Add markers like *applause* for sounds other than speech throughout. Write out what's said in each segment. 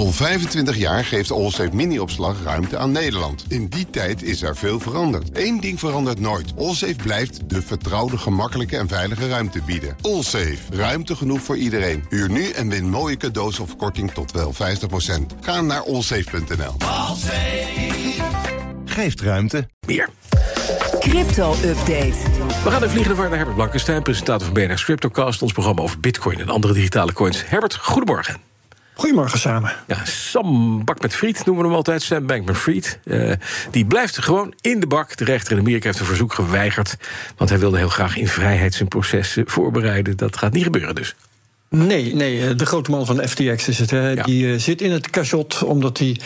Al 25 jaar geeft Allsafe mini-opslag ruimte aan Nederland. In die tijd is er veel veranderd. Eén ding verandert nooit. Allsafe blijft de vertrouwde, gemakkelijke en veilige ruimte bieden. Allsafe. Ruimte genoeg voor iedereen. Huur nu en win mooie cadeaus of korting tot wel 50%. Ga naar allsafe.nl. Geeft ruimte. Meer. Crypto-update. We gaan de vliegende vaart naar Herbert Blankenstein, presentator van BNR's Cryptocast, ons programma over bitcoin en andere digitale coins. Herbert, goedemorgen. Goedemorgen samen. Ja, Sam Bak met Friet noemen we hem altijd, Sam Bankman Fried. Uh, die blijft gewoon in de bak. De rechter in Amerika heeft een verzoek geweigerd. Want hij wilde heel graag in vrijheid zijn proces voorbereiden. Dat gaat niet gebeuren dus. Nee, nee, de grote man van FTX is het. Hè. Die uh, zit in het cachot omdat hij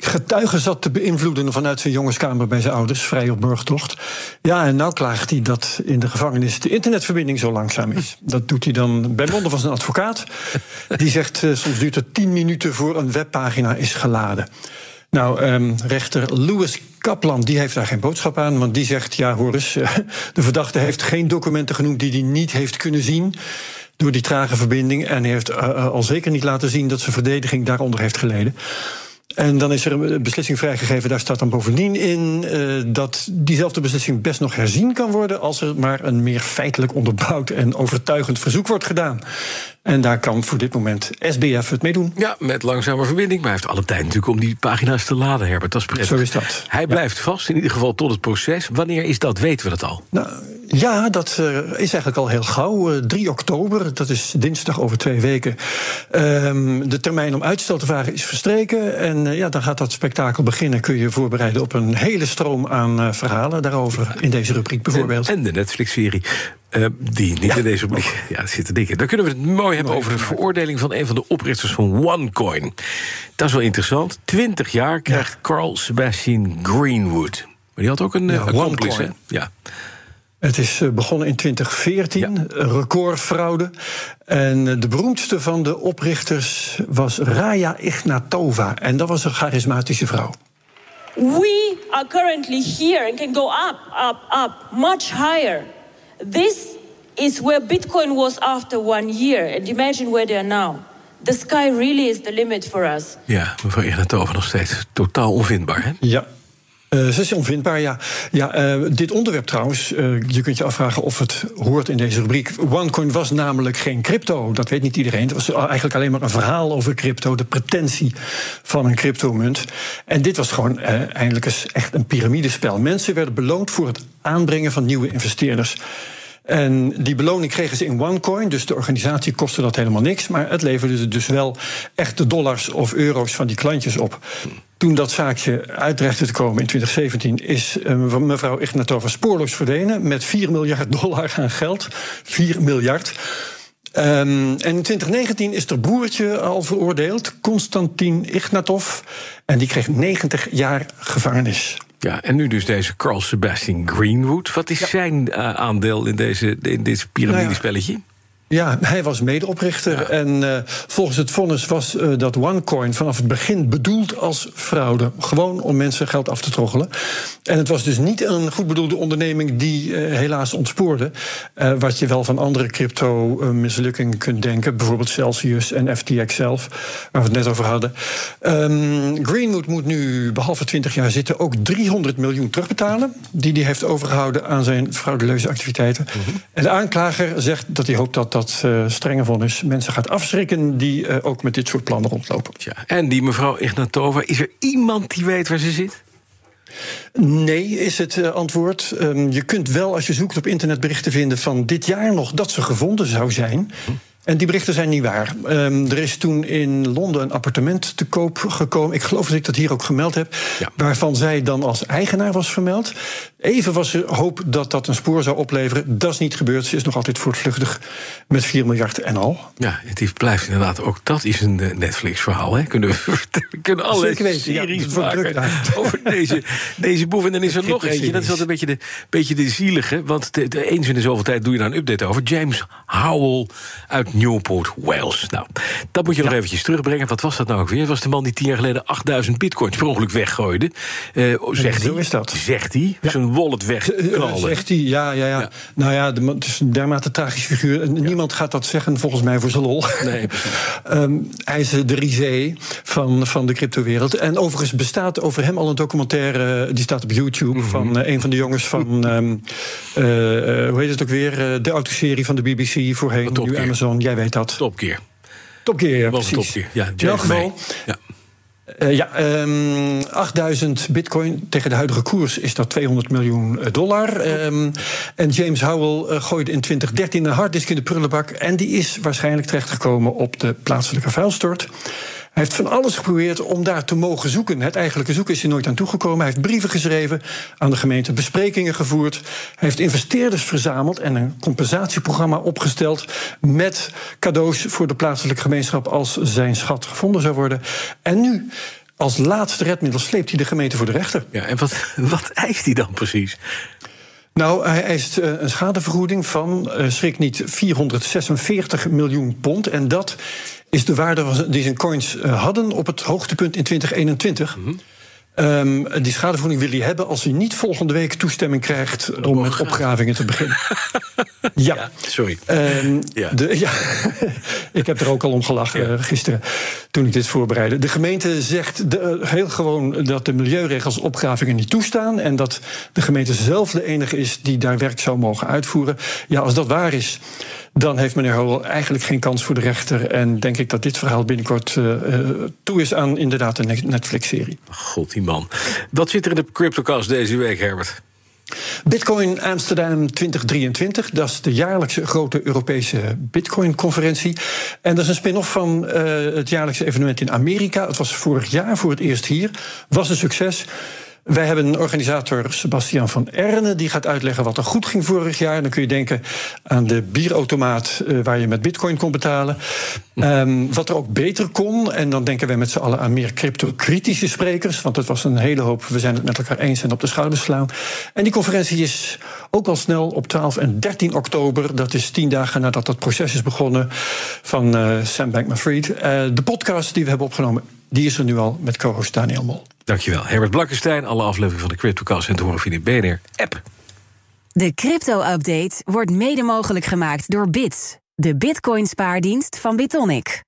getuigen zat te beïnvloeden vanuit zijn jongenskamer bij zijn ouders, vrij op burgtocht. Ja, en nou klaagt hij dat in de gevangenis de internetverbinding zo langzaam is. Dat doet hij dan bij monden van zijn advocaat. Die zegt uh, soms duurt het tien minuten voor een webpagina is geladen. Nou, um, rechter Louis Kaplan die heeft daar geen boodschap aan, want die zegt: ja, hoor eens, de verdachte heeft geen documenten genoemd die hij niet heeft kunnen zien door die trage verbinding. En heeft uh, al zeker niet laten zien dat zijn verdediging daaronder heeft geleden. En dan is er een beslissing vrijgegeven. Daar staat dan bovendien in uh, dat diezelfde beslissing best nog herzien kan worden. als er maar een meer feitelijk onderbouwd en overtuigend verzoek wordt gedaan. En daar kan voor dit moment SBF het mee doen. Ja, met langzame verbinding. Maar hij heeft alle tijd natuurlijk om die pagina's te laden, Herbert. Dat is prettig. Zo is dat. Hij blijft vast, in ieder geval tot het proces. Wanneer is dat? Weten we dat al? Nou, ja, dat uh, is eigenlijk al heel gauw. Uh, 3 oktober, dat is dinsdag over twee weken. Um, de termijn om uitstel te vragen is verstreken. En uh, ja, dan gaat dat spektakel beginnen. Kun je voorbereiden op een hele stroom aan verhalen daarover. In deze rubriek bijvoorbeeld. En, en de Netflix-serie. Uh, die niet ja, in deze rubriek ja, zitten dikke. Dan kunnen we het mooi hebben over de veroordeling van een van de oprichters van OneCoin. Dat is wel interessant. Twintig jaar krijgt ja. Carl Sebastian Greenwood. Maar die had ook een ja, accomplice, hè? Ja. Het is begonnen in 2014, ja. recordfraude. En de beroemdste van de oprichters was Raya Ignatova. En dat was een charismatische vrouw. We are currently here and can go up, up, up, much higher. This is where Bitcoin was after one year. And imagine where they are now. The sky really is the limit for us. Ja, mevrouw Ignatova nog steeds totaal onvindbaar, hè? Ja. Uh, ze is onvindbaar, ja. ja uh, dit onderwerp trouwens, uh, je kunt je afvragen of het hoort in deze rubriek. OneCoin was namelijk geen crypto, dat weet niet iedereen. Het was eigenlijk alleen maar een verhaal over crypto, de pretentie van een cryptomunt. En dit was gewoon eindelijk eens echt een piramidespel. Mensen werden beloond voor het aanbrengen van nieuwe investeerders. En die beloning kregen ze in OneCoin, dus de organisatie kostte dat helemaal niks. Maar het leverde dus wel echte dollars of euro's van die klantjes op. Toen dat zaakje uitrechte te komen in 2017, is uh, mevrouw Ignatova spoorloos verdwenen met 4 miljard *laughs* dollar aan geld. 4 miljard. Um, en in 2019 is er broertje al veroordeeld, Konstantin Ignatov. En die kreeg 90 jaar gevangenis. Ja, en nu dus deze Carl Sebastian Greenwood. Wat is ja. zijn uh, aandeel in, deze, in dit piramidespelletje? Nou ja. Ja, hij was medeoprichter. Ja. En uh, volgens het vonnis was uh, dat OneCoin vanaf het begin bedoeld als fraude. Gewoon om mensen geld af te troggelen. En het was dus niet een goed bedoelde onderneming die uh, helaas ontspoorde. wat je wel van andere crypto-mislukkingen kunt denken. Bijvoorbeeld Celsius en FTX zelf, waar we het net over hadden. Um, Greenwood moet nu, behalve 20 jaar zitten, ook 300 miljoen terugbetalen. Die hij heeft overgehouden aan zijn frauduleuze activiteiten. Mm -hmm. En de aanklager zegt dat hij hoopt dat dat uh, strenge vonnis mensen gaat afschrikken die uh, ook met dit soort plannen rondlopen. Ja, en die mevrouw Ignatova, is er iemand die weet waar ze zit? Nee, is het uh, antwoord. Um, je kunt wel, als je zoekt op internet, berichten vinden van dit jaar nog dat ze gevonden zou zijn. Hm. En die berichten zijn niet waar. Um, er is toen in Londen een appartement te koop gekomen. Ik geloof dat ik dat hier ook gemeld heb. Ja. Waarvan zij dan als eigenaar was vermeld. Even was er hoop dat dat een spoor zou opleveren. Dat is niet gebeurd. Ze is nog altijd voortvluchtig met 4 miljard en al. Ja, het blijft inderdaad ook dat is een Netflix-verhaal. Hè? Kunnen we, *laughs* we kunnen alle weten, series ja, maken *laughs* over deze, deze boef. En dan is er *laughs* nog eentje. Dat is wel een beetje de, beetje de zielige. Want de, de, eens in de zoveel tijd doe je daar een update over. James Howell uit Newport, Wales. Nou, dat moet je ja. nog eventjes terugbrengen. Wat was dat nou ook weer? Het was de man die tien jaar geleden 8000 bitcoins per ongeluk weggooide. Uh, zegt Zo is dat. Zegt hij. Ja. Zijn wallet wegknalde. Zegt hij, ja, ja, ja, Nou ja, het is een dermate tragisch figuur. Niemand gaat dat zeggen, volgens mij, voor zijn lol. Nee, *laughs* um, hij is de risé van, van de cryptowereld. En overigens bestaat over hem al een documentaire... die staat op YouTube, mhm. van een van de jongens van... Um, hoe heet het ook weer? de autoserie van de BBC voorheen, nu Amazon. Jij weet dat. Topkeer. Topkeer, ja, precies. Topkeer. Ja, in elk geval... Ja. Uh, ja, um, ehm, 8000 bitcoin tegen de huidige koers is dat 200 miljoen dollar. Um, en James Howell uh, gooide in 2013 een harddisk in de prullenbak. En die is waarschijnlijk terechtgekomen op de plaatselijke vuilstort. Hij heeft van alles geprobeerd om daar te mogen zoeken. Het eigenlijke zoeken is hij nooit aan toegekomen. Hij heeft brieven geschreven aan de gemeente, besprekingen gevoerd. Hij heeft investeerders verzameld en een compensatieprogramma opgesteld. met cadeaus voor de plaatselijke gemeenschap als zijn schat gevonden zou worden. En nu als laatste redmiddel sleept hij de gemeente voor de rechter. Ja, en wat, *laughs* wat eist hij dan precies? Nou, hij eist eh, een schadevergoeding van, uh, schrik niet, 446 miljoen pond. En dat is de waarde die zijn coins eh, hadden op het hoogtepunt in 2021. Um, die schadevergoeding wil hij hebben als hij niet volgende week toestemming krijgt om met opgravingen te beginnen. *laughs* ja. sorry. Um, ja. De, ja. *laughs* ik heb er ook al om gelachen ja. uh, gisteren toen ik dit voorbereidde. De gemeente zegt de, uh, heel gewoon dat de milieuregels opgravingen niet toestaan en dat de gemeente zelf de enige is die daar werk zou mogen uitvoeren. Ja, als dat waar is dan heeft meneer Howell eigenlijk geen kans voor de rechter. En denk ik dat dit verhaal binnenkort uh, toe is aan inderdaad een Netflix-serie. God, die man. Wat zit er in de CryptoCast deze week, Herbert? Bitcoin Amsterdam 2023, dat is de jaarlijkse grote Europese Bitcoin-conferentie. En dat is een spin-off van uh, het jaarlijkse evenement in Amerika. Het was vorig jaar voor het eerst hier, was een succes. Wij hebben een organisator, Sebastian van Erne, die gaat uitleggen wat er goed ging vorig jaar. Dan kun je denken aan de bierautomaat uh, waar je met bitcoin kon betalen. Um, wat er ook beter kon. En dan denken wij met z'n allen aan meer crypto-kritische sprekers. Want het was een hele hoop, we zijn het met elkaar eens en op de schouders slaan. En die conferentie is ook al snel op 12 en 13 oktober. Dat is tien dagen nadat dat proces is begonnen van uh, Sam Bankman-Fried. Uh, de podcast die we hebben opgenomen, die is er nu al met co-host Daniel Mol. Dankjewel. Herbert Blankenstein, alle afleveringen van de CryptoCast en te horen via de BNR-app. De crypto-update wordt mede mogelijk gemaakt door Bits, de bitcoin-spaardienst van Bitonic.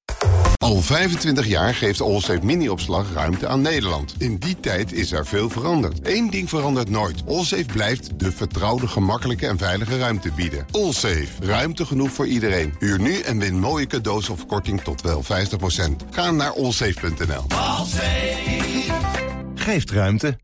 Al 25 jaar geeft Allsafe mini-opslag ruimte aan Nederland. In die tijd is er veel veranderd. Eén ding verandert nooit. Allsafe blijft de vertrouwde, gemakkelijke en veilige ruimte bieden. Allsafe. Ruimte genoeg voor iedereen. Huur nu en win mooie cadeaus of korting tot wel 50%. Ga naar allsafe.nl. Geeft ruimte.